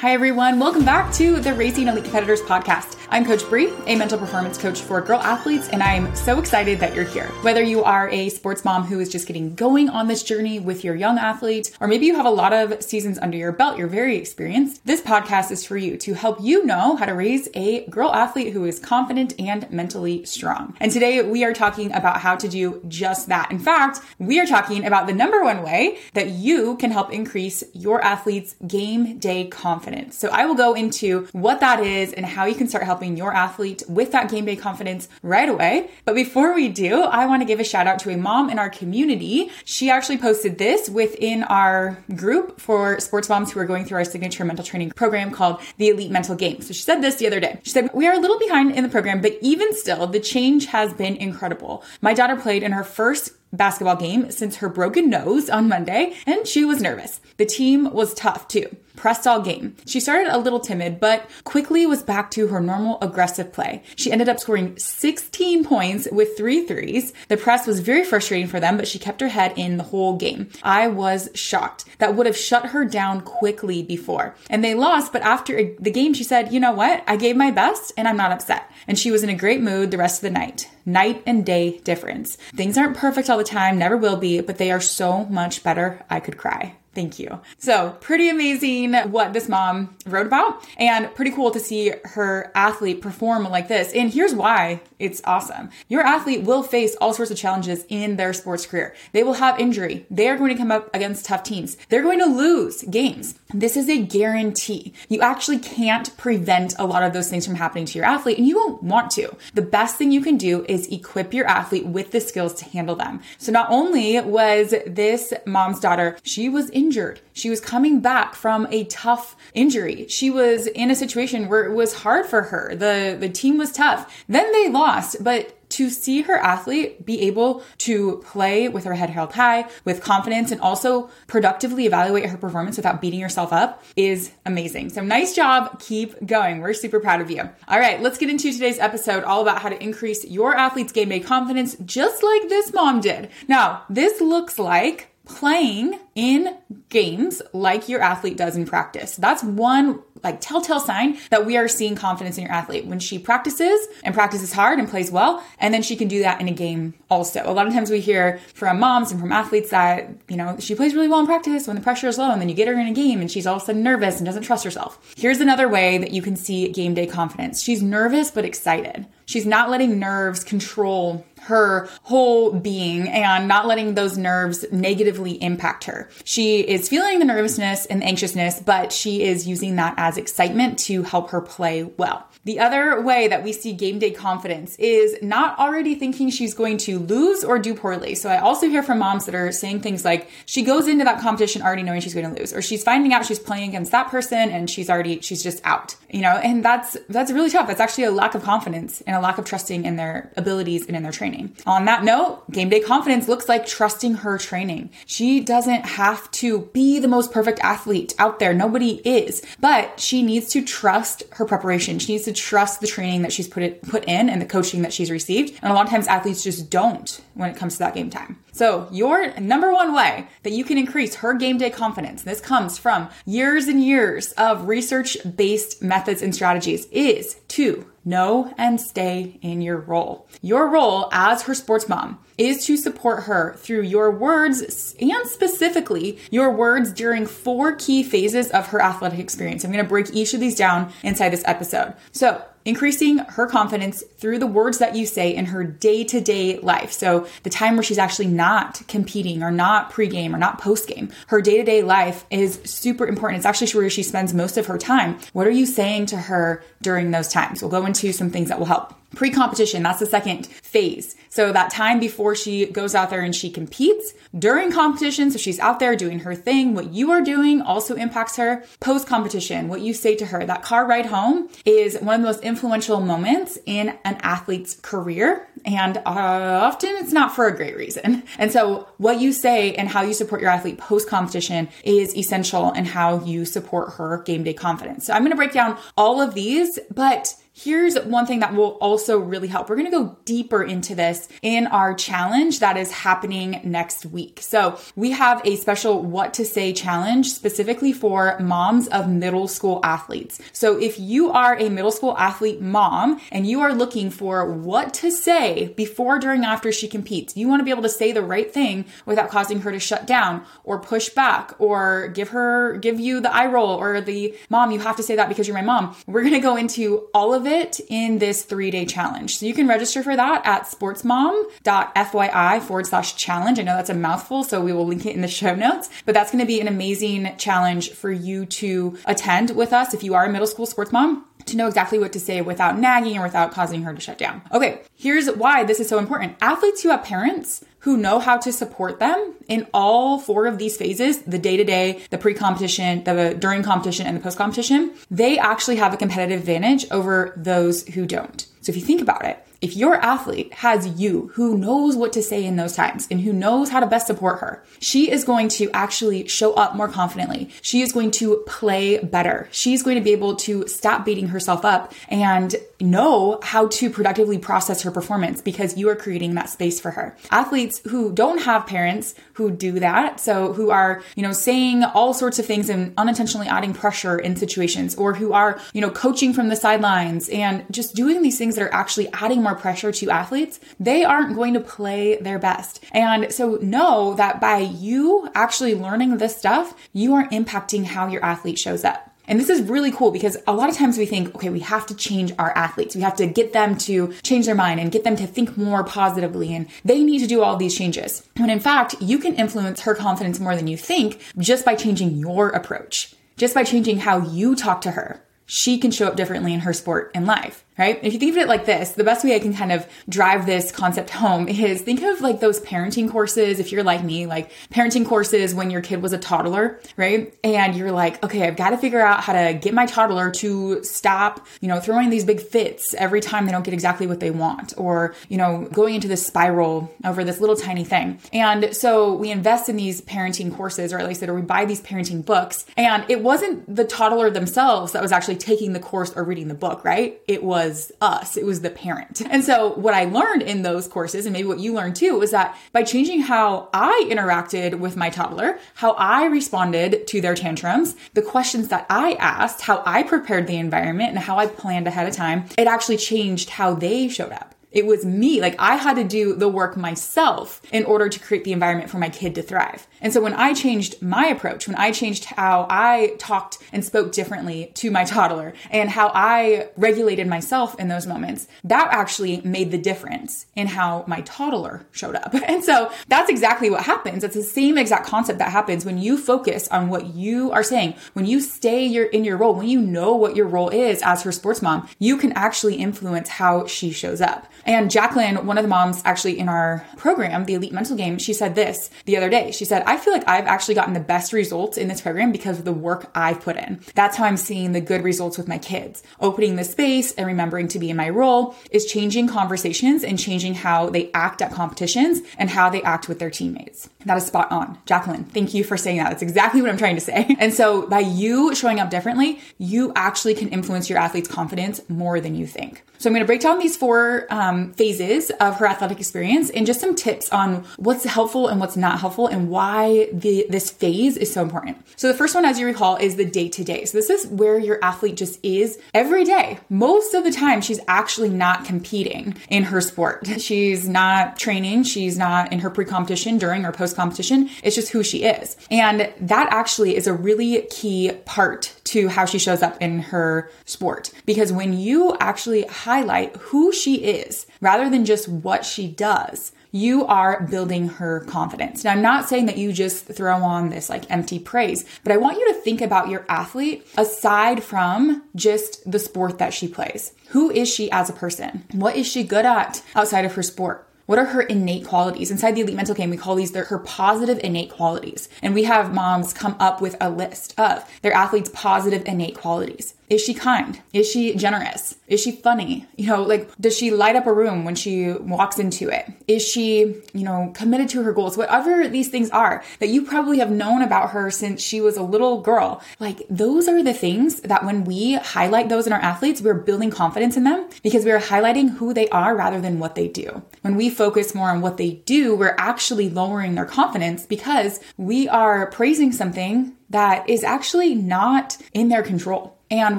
Hi, everyone. Welcome back to the Raising Elite Competitors podcast. I'm Coach Brie, a mental performance coach for girl athletes, and I'm so excited that you're here. Whether you are a sports mom who is just getting going on this journey with your young athlete, or maybe you have a lot of seasons under your belt, you're very experienced, this podcast is for you to help you know how to raise a girl athlete who is confident and mentally strong. And today we are talking about how to do just that. In fact, we are talking about the number one way that you can help increase your athlete's game day confidence confidence. So I will go into what that is and how you can start helping your athlete with that game day confidence right away. But before we do, I want to give a shout out to a mom in our community. She actually posted this within our group for sports moms who are going through our signature mental training program called the Elite Mental Game. So she said this the other day. She said, We are a little behind in the program, but even still, the change has been incredible. My daughter played in her first basketball game since her broken nose on Monday, and she was nervous. The team was tough too pressed all game. She started a little timid, but quickly was back to her normal aggressive play. She ended up scoring 16 points with three threes. The press was very frustrating for them, but she kept her head in the whole game. I was shocked. That would have shut her down quickly before. And they lost, but after the game, she said, you know what? I gave my best and I'm not upset. And she was in a great mood the rest of the night. Night and day difference. Things aren't perfect all the time, never will be, but they are so much better. I could cry. Thank you. So, pretty amazing what this mom wrote about, and pretty cool to see her athlete perform like this. And here's why it's awesome. Your athlete will face all sorts of challenges in their sports career. They will have injury. They are going to come up against tough teams. They're going to lose games. This is a guarantee. You actually can't prevent a lot of those things from happening to your athlete, and you won't want to. The best thing you can do is equip your athlete with the skills to handle them. So, not only was this mom's daughter, she was injured. She was coming back from a tough injury. She was in a situation where it was hard for her. The the team was tough. Then they lost, but to see her athlete be able to play with her head held high, with confidence, and also productively evaluate her performance without beating herself up is amazing. So nice job. Keep going. We're super proud of you. All right, let's get into today's episode all about how to increase your athlete's game day confidence, just like this mom did. Now, this looks like playing in games like your athlete does in practice. That's one like telltale sign that we are seeing confidence in your athlete when she practices and practices hard and plays well and then she can do that in a game also. A lot of times we hear from moms and from athletes that, you know, she plays really well in practice when the pressure is low and then you get her in a game and she's all of a sudden nervous and doesn't trust herself. Here's another way that you can see game day confidence. She's nervous but excited. She's not letting nerves control her whole being and not letting those nerves negatively impact her. She is feeling the nervousness and the anxiousness, but she is using that as excitement to help her play well. The other way that we see game day confidence is not already thinking she's going to lose or do poorly. So I also hear from moms that are saying things like she goes into that competition already knowing she's going to lose or she's finding out she's playing against that person and she's already she's just out. You know, and that's that's really tough. That's actually a lack of confidence and a lack of trusting in their abilities and in their training. On that note, game day confidence looks like trusting her training. She doesn't have to be the most perfect athlete out there. Nobody is. But she needs to trust her preparation. She needs to trust the training that she's put it put in and the coaching that she's received. And a lot of times athletes just don't when it comes to that game time. So, your number one way that you can increase her game day confidence, this comes from years and years of research based methods and strategies, is to know and stay in your role. Your role as her sports mom is to support her through your words and specifically your words during four key phases of her athletic experience. I'm going to break each of these down inside this episode. So, increasing her confidence through the words that you say in her day to day life. So, the time where she's actually not competing or not pregame or not postgame, her day to day life is super important. It's actually where she spends most of her time. What are you saying to her during those times? We'll go into some things that will help. Pre competition, that's the second phase. So that time before she goes out there and she competes during competition. So she's out there doing her thing. What you are doing also impacts her. Post competition, what you say to her, that car ride home is one of the most influential moments in an athlete's career. And often it's not for a great reason. And so what you say and how you support your athlete post competition is essential in how you support her game day confidence. So I'm going to break down all of these, but Here's one thing that will also really help. We're going to go deeper into this in our challenge that is happening next week. So we have a special what to say challenge specifically for moms of middle school athletes. So if you are a middle school athlete mom and you are looking for what to say before, during, after she competes, you want to be able to say the right thing without causing her to shut down or push back or give her, give you the eye roll or the mom, you have to say that because you're my mom. We're going to go into all of it in this three day challenge. So you can register for that at sportsmom.fyi forward slash challenge. I know that's a mouthful, so we will link it in the show notes, but that's going to be an amazing challenge for you to attend with us if you are a middle school sports mom to know exactly what to say without nagging or without causing her to shut down. Okay, here's why this is so important. Athletes who have parents who know how to support them in all four of these phases the day to day, the pre competition, the during competition, and the post competition they actually have a competitive advantage over those who don't. So if you think about it, if your athlete has you who knows what to say in those times and who knows how to best support her, she is going to actually show up more confidently. She is going to play better. She's going to be able to stop beating herself up and know how to productively process her performance because you are creating that space for her. Athletes who don't have parents who do that, so who are, you know, saying all sorts of things and unintentionally adding pressure in situations or who are, you know, coaching from the sidelines and just doing these things that are actually adding more pressure to athletes, they aren't going to play their best. And so know that by you actually learning this stuff, you are impacting how your athlete shows up. And this is really cool because a lot of times we think, okay, we have to change our athletes. We have to get them to change their mind and get them to think more positively and they need to do all these changes. When in fact, you can influence her confidence more than you think just by changing your approach, just by changing how you talk to her. She can show up differently in her sport and life right? If you think of it like this, the best way I can kind of drive this concept home is think of like those parenting courses. If you're like me, like parenting courses when your kid was a toddler, right? And you're like, okay, I've got to figure out how to get my toddler to stop, you know, throwing these big fits every time they don't get exactly what they want or, you know, going into this spiral over this little tiny thing. And so we invest in these parenting courses, or at least that, or we buy these parenting books. And it wasn't the toddler themselves that was actually taking the course or reading the book, right? It was was us, it was the parent. And so, what I learned in those courses, and maybe what you learned too, was that by changing how I interacted with my toddler, how I responded to their tantrums, the questions that I asked, how I prepared the environment, and how I planned ahead of time, it actually changed how they showed up. It was me. Like I had to do the work myself in order to create the environment for my kid to thrive. And so when I changed my approach, when I changed how I talked and spoke differently to my toddler and how I regulated myself in those moments, that actually made the difference in how my toddler showed up. And so that's exactly what happens. It's the same exact concept that happens when you focus on what you are saying, when you stay your, in your role, when you know what your role is as her sports mom, you can actually influence how she shows up. And Jacqueline, one of the moms actually in our program, the Elite Mental Game, she said this the other day. She said, I feel like I've actually gotten the best results in this program because of the work I've put in. That's how I'm seeing the good results with my kids. Opening the space and remembering to be in my role is changing conversations and changing how they act at competitions and how they act with their teammates. That is spot on. Jacqueline, thank you for saying that. That's exactly what I'm trying to say. And so by you showing up differently, you actually can influence your athlete's confidence more than you think. So I'm going to break down these four um, phases of her athletic experience and just some tips on what's helpful and what's not helpful and why the, this phase is so important. So the first one, as you recall, is the day to day. So this is where your athlete just is every day. Most of the time, she's actually not competing in her sport. She's not training. She's not in her pre-competition, during or post-competition. It's just who she is. And that actually is a really key part to how she shows up in her sport. Because when you actually highlight who she is rather than just what she does, you are building her confidence. Now, I'm not saying that you just throw on this like empty praise, but I want you to think about your athlete aside from just the sport that she plays. Who is she as a person? What is she good at outside of her sport? What are her innate qualities? Inside the Elite Mental Game, we call these her positive innate qualities. And we have moms come up with a list of their athletes' positive innate qualities. Is she kind? Is she generous? Is she funny? You know, like, does she light up a room when she walks into it? Is she, you know, committed to her goals? Whatever these things are that you probably have known about her since she was a little girl. Like, those are the things that when we highlight those in our athletes, we're building confidence in them because we're highlighting who they are rather than what they do. When we focus more on what they do, we're actually lowering their confidence because we are praising something that is actually not in their control. And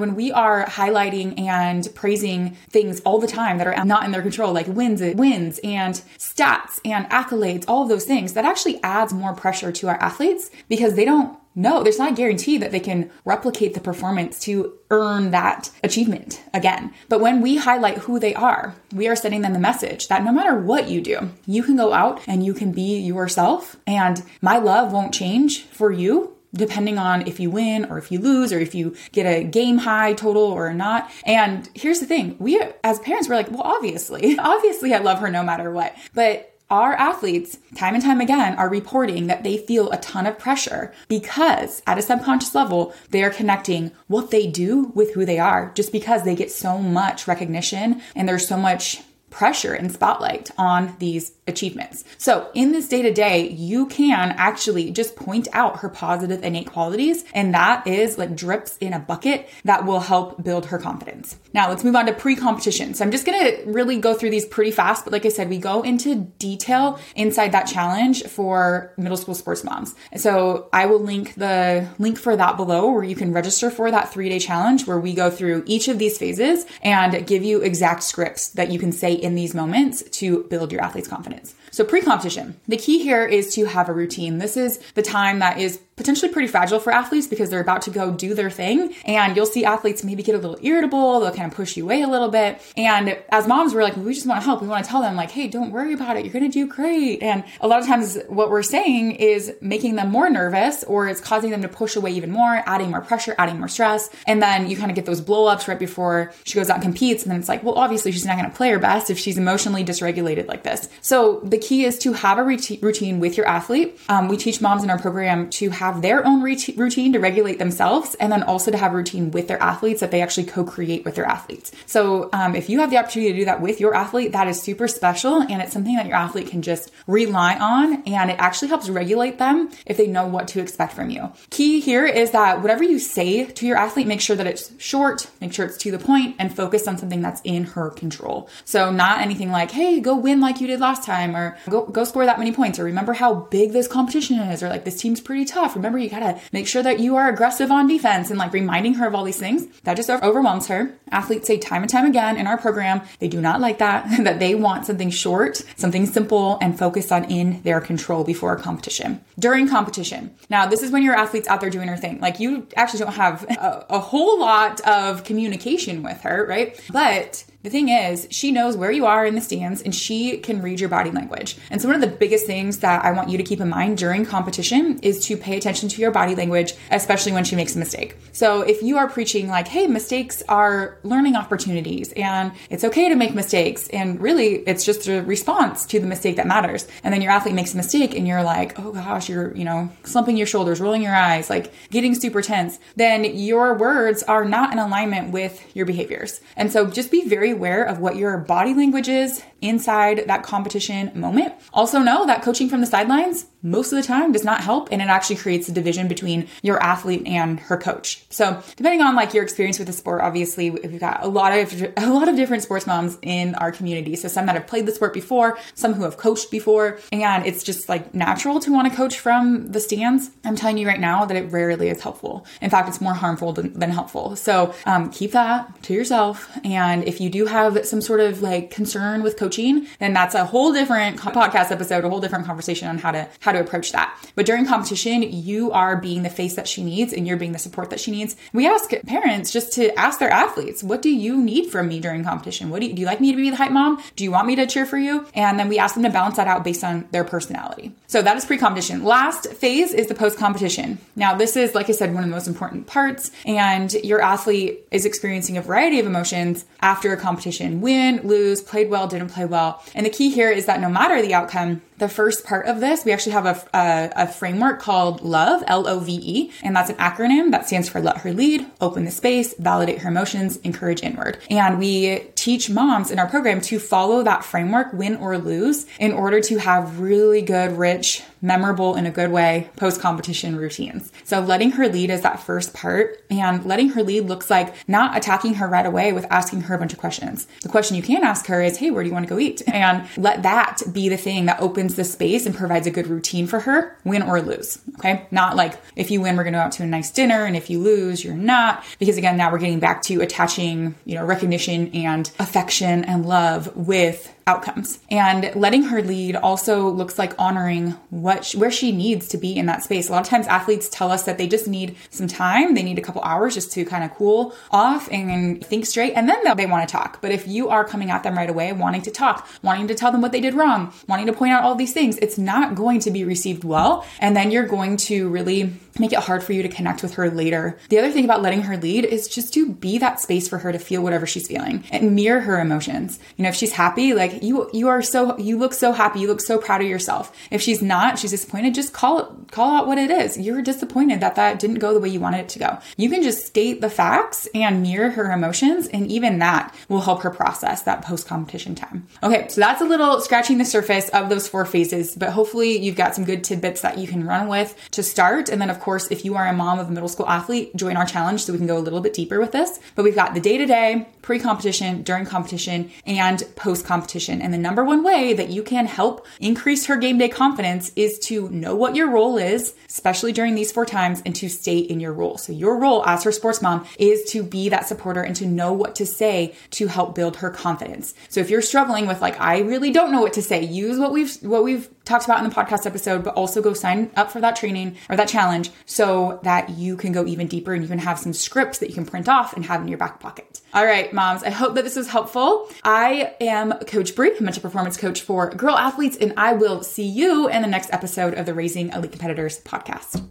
when we are highlighting and praising things all the time that are not in their control, like wins, wins and stats and accolades, all of those things, that actually adds more pressure to our athletes because they don't know. There's not a guarantee that they can replicate the performance to earn that achievement again. But when we highlight who they are, we are sending them the message that no matter what you do, you can go out and you can be yourself and my love won't change for you depending on if you win or if you lose or if you get a game high total or not. And here's the thing we as parents, we're like, well, obviously, obviously, I love her no matter what. But our athletes, time and time again, are reporting that they feel a ton of pressure because at a subconscious level, they are connecting what they do with who they are just because they get so much recognition and there's so much pressure and spotlight on these achievements. So, in this day to day, you can actually just point out her positive innate qualities, and that is like drips in a bucket that will help build her confidence. Now, let's move on to pre competition. So, I'm just gonna really go through these pretty fast, but like I said, we go into detail inside that challenge for middle school sports moms. So, I will link the link for that below where you can register for that three day challenge where we go through each of these phases and give you exact scripts that you can say in these moments to build your athlete's confidence. So pre-competition, the key here is to have a routine. This is the time that is potentially pretty fragile for athletes because they're about to go do their thing. And you'll see athletes maybe get a little irritable. They'll kind of push you away a little bit. And as moms, we're like, we just want to help. We want to tell them like, Hey, don't worry about it. You're going to do great. And a lot of times what we're saying is making them more nervous or it's causing them to push away even more, adding more pressure, adding more stress. And then you kind of get those blow ups right before she goes out and competes. And then it's like, well, obviously she's not going to play her best if she's emotionally dysregulated like this. So the key is to have a routine with your athlete. Um, we teach moms in our program to have have their own routine to regulate themselves and then also to have a routine with their athletes that they actually co-create with their athletes. So um, if you have the opportunity to do that with your athlete, that is super special and it's something that your athlete can just rely on and it actually helps regulate them if they know what to expect from you. Key here is that whatever you say to your athlete, make sure that it's short, make sure it's to the point and focus on something that's in her control. So not anything like, hey, go win like you did last time or go, go score that many points or remember how big this competition is or like this team's pretty tough remember you gotta make sure that you are aggressive on defense and like reminding her of all these things. That just overwhelms her. Athletes say time and time again in our program, they do not like that, that they want something short, something simple and focused on in their control before a competition. During competition. Now, this is when your athlete's out there doing her thing. Like you actually don't have a, a whole lot of communication with her, right? But the thing is, she knows where you are in the stands and she can read your body language. And so, one of the biggest things that I want you to keep in mind during competition is to pay attention to your body language, especially when she makes a mistake. So, if you are preaching like, hey, mistakes are learning opportunities and it's okay to make mistakes, and really it's just a response to the mistake that matters. And then your athlete makes a mistake and you're like, oh gosh, you're, you know, slumping your shoulders, rolling your eyes, like getting super tense, then your words are not in alignment with your behaviors. And so, just be very aware of what your body language is inside that competition moment. Also, know that coaching from the sidelines most of the time does not help and it actually creates a division between your athlete and her coach. So depending on like your experience with the sport, obviously we've got a lot of a lot of different sports moms in our community. So some that have played the sport before, some who have coached before, and it's just like natural to want to coach from the stands. I'm telling you right now that it rarely is helpful. In fact, it's more harmful than, than helpful. So um, keep that to yourself. And if you do have some sort of like concern with coaching, then that's a whole different podcast episode, a whole different conversation on how to how to approach that. But during competition, you are being the face that she needs and you're being the support that she needs. We ask parents just to ask their athletes, what do you need from me during competition? What do you, do you like me to be the hype mom? Do you want me to cheer for you? And then we ask them to balance that out based on their personality. So that is pre-competition. Last phase is the post-competition. Now, this is, like I said, one of the most important parts. And your athlete is experiencing a variety of emotions after a competition win, lose, played well, didn't play well. And the key here is that no matter the outcome, the first part of this, we actually have a, a, a framework called LOVE, L O V E, and that's an acronym that stands for let her lead, open the space, validate her emotions, encourage inward. And we teach moms in our program to follow that framework, win or lose, in order to have really good, rich, memorable in a good way post competition routines. So letting her lead is that first part and letting her lead looks like not attacking her right away with asking her a bunch of questions. The question you can ask her is, Hey, where do you want to go eat? And let that be the thing that opens the space and provides a good routine for her, win or lose. Okay. Not like if you win, we're going to go out to a nice dinner. And if you lose, you're not. Because again, now we're getting back to attaching, you know, recognition and affection and love with outcomes. And letting her lead also looks like honoring what she, where she needs to be in that space. A lot of times athletes tell us that they just need some time, they need a couple hours just to kind of cool off and think straight and then they want to talk. But if you are coming at them right away wanting to talk, wanting to tell them what they did wrong, wanting to point out all these things, it's not going to be received well and then you're going to really make it hard for you to connect with her later. The other thing about letting her lead is just to be that space for her to feel whatever she's feeling and mirror her emotions. You know, if she's happy, like you you are so you look so happy, you look so proud of yourself. If she's not, she's disappointed, just call it call out what it is. You're disappointed that that didn't go the way you wanted it to go. You can just state the facts and mirror her emotions and even that will help her process that post-competition time. Okay, so that's a little scratching the surface of those four phases, but hopefully you've got some good tidbits that you can run with to start and then of course, if you are a mom of a middle school athlete, join our challenge so we can go a little bit deeper with this. But we've got the day to day, pre competition, during competition, and post competition. And the number one way that you can help increase her game day confidence is to know what your role is, especially during these four times, and to stay in your role. So, your role as her sports mom is to be that supporter and to know what to say to help build her confidence. So, if you're struggling with, like, I really don't know what to say, use what we've, what we've talked about in the podcast episode, but also go sign up for that training or that challenge so that you can go even deeper and you can have some scripts that you can print off and have in your back pocket. All right, moms, I hope that this was helpful. I am Coach Brie, mental performance coach for girl athletes, and I will see you in the next episode of the Raising Elite Competitors podcast.